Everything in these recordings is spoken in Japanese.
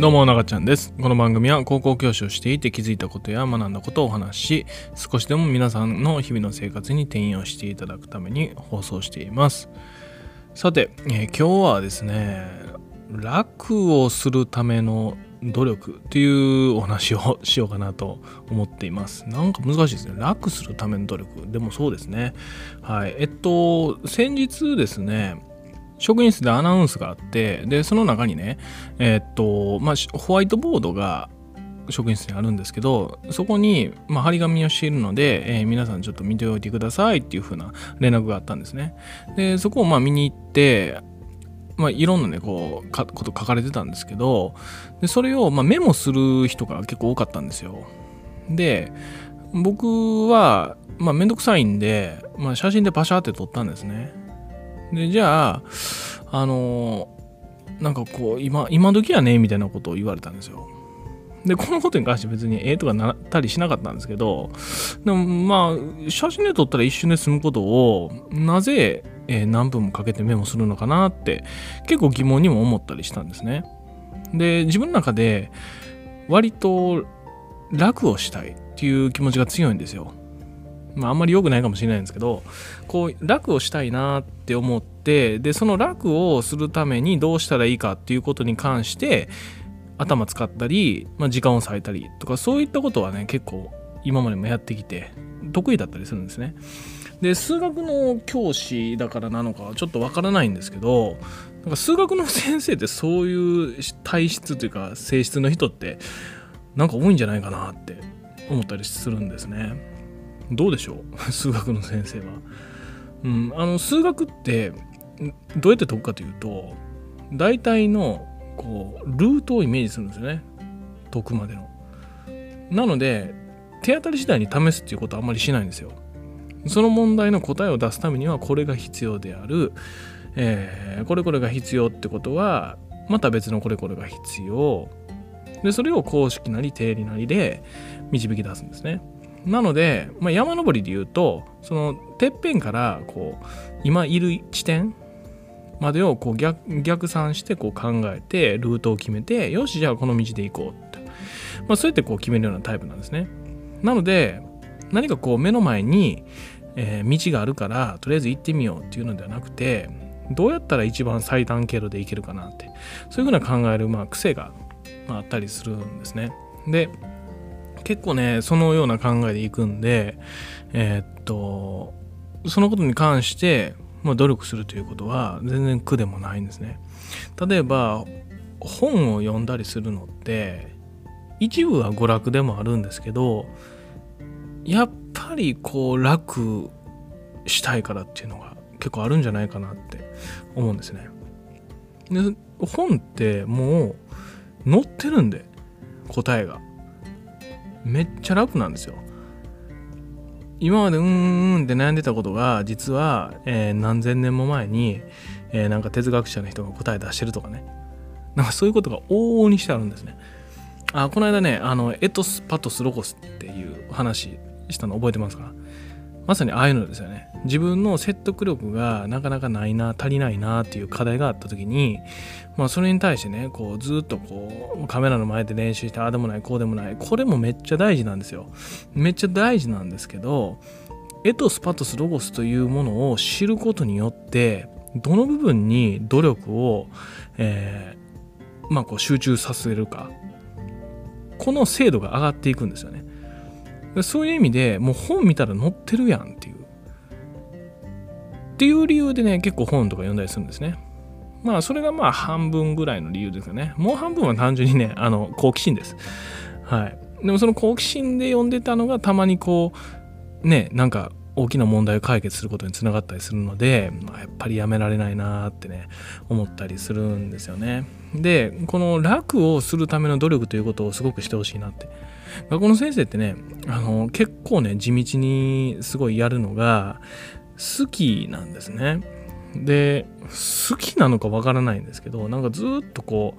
どうも、ながちゃんです。この番組は高校教師をしていて気づいたことや学んだことをお話し、少しでも皆さんの日々の生活に転用していただくために放送しています。さて、えー今日はですね、楽をするための努力っていうお話をしようかなと思っています。なんか難しいですね。楽するための努力。でもそうですね。はい。えっと、先日ですね、職員室でアナウンスがあって、で、その中にね、えーっと、まあ、ホワイトボードが職員室にあるんですけど、そこに、まあ、張り紙をしているので、えー皆さんちょっと見ておいてくださいっていう風な連絡があったんですね。で、そこをまあ見に行って、まあ、いろんなね、こう、かこと書かれてたんですけど、でそれをまあメモする人が結構多かったんですよ。で、僕は、まあ、めんどくさいんで、まあ、写真でパシャって撮ったんですね。で、じゃあ、あのなんかこう、今、今時やね、みたいなことを言われたんですよ。で、このことに関して別にええとかなったりしなかったんですけど、でもまあ、写真で撮ったら一瞬で済むことを、なぜ、えー何分もかけてメモするのかなって、結構疑問にも思ったりしたんですね。で、自分の中で、割と楽をしたいっていう気持ちが強いんですよ。まあ、あんまり良くないかもしれないんですけど、こう、楽をしたいなって思って、で、その楽をするためにどうしたらいいかっていうことに関して、頭使ったり、まあ、時間を割いたりとか、そういったことはね、結構今までもやってきて、得意だったりするんですね。で、数学の教師だからなのかちょっとわからないんですけど、なんか数学の先生ってそういう体質というか性質の人ってなんか多いんじゃないかなって思ったりするんですね。どうでしょう？数学の先生は。うん、あの数学ってどうやって解くかというと大体のこうルートをイメージするんですよね解くまでの。なので手当たり次第に試すっていうことはあんまりしないんですよ。その問題の答えを出すためにはこれが必要である、えーこれこれが必要ってことはまた別のこれこれが必要でそれを公式なり定理なりで導き出すんですね。なので、まあ、山登りで言うとそのてっぺんからこう今いる地点までをこう逆逆算してこう考えてルートを決めてよしじゃあこの道で行こうって、まあ、そうやってこう決めるようなタイプなんですね。なので何かこう目の前に、えー道があるからとりあえず行ってみようっていうのではなくてどうやったら一番最短経路で行けるかなってそういうふうな考える、まあ、癖が、まあ、あったりするんですね。で結構ねそのような考えで行くんでえーっとそのことに関して、まあ、努力するということは全然苦でもないんですね。例えば本を読んだりするのって一部は娯楽でもあるんですけどやっぱりこう楽したいからっていうのが結構あるんじゃないかなって思うんですね。で本ってもう載ってるんで答えがめっちゃ楽なんですよ。今までうんうんって悩んでたことが実は、えー何千年も前に、えーなんか哲学者の人が答え出してるとかねなんかそういうことが往々にしてあるんですね。あこの間ねあのエトスパトスロコスっていう話したの覚えてますか？まさにああいうのですよね。自分の説得力がなかなかないな足りないなっていう課題があった時にまあそれに対してねこうずっとこうカメラの前で練習してああでもないこうでもないこれもめっちゃ大事なんですよ。めっちゃ大事なんですけどエトスパトスロゴスというものを知ることによってどの部分に努力を、えーまあ、こう集中させるかこの精度が上がっていくんですよね。そういう意味でもう本見たら載ってるやんっていう。っていう理由でね結構本とか読んだりするんですね。まあそれがまあ半分ぐらいの理由ですよね。もう半分は単純にねあの好奇心です。はい。でもその好奇心で読んでたのがたまにこうねなんか大きな問題を解決することにつながったりするので、まあ、やっぱりやめられないなってね思ったりするんですよね。でこの楽をするための努力ということをすごくしてほしいなって。学校の先生ってねあの結構ね地道にすごいやるのが好きなんですね。で好きなのかわからないんですけどなんかずっとこ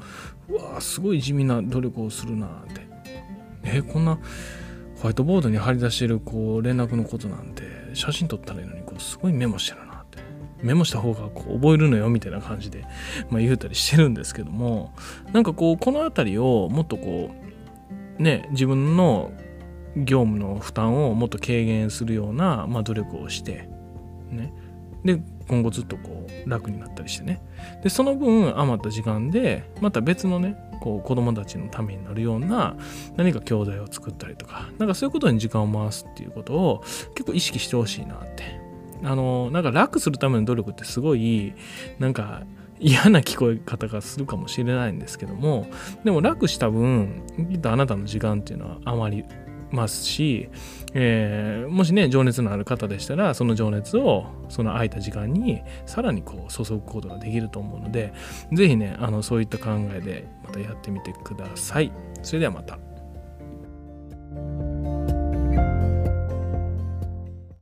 ううわすごい地味な努力をするなって。えこんなホワイトボードに貼り出してるこう連絡のことなんて写真撮ったらいいのにこうすごいメモしてるなって。メモした方がこう覚えるのよみたいな感じで、まあ、言うたりしてるんですけどもなんかこうこの辺りをもっとこうね自分の業務の負担をもっと軽減するような、まあ、努力をしてね。で今後ずっとこう楽になったりしてね。でその分余った時間でまた別のねこう子供たちのためになるような何か教材を作ったりとかなんかそういうことに時間を回すっていうことを結構意識してほしいなって。あのなんか楽するための努力ってすごいなんか嫌な聞こえ方がするかもしれないんですけどもでも楽した分きっとあなたの時間っていうのは余りますし、えー、もしね情熱のある方でしたらその情熱をその空いた時間にさらにこう注ぐことができると思うので是非ねあのそういった考えでまたやってみてください。それではまた。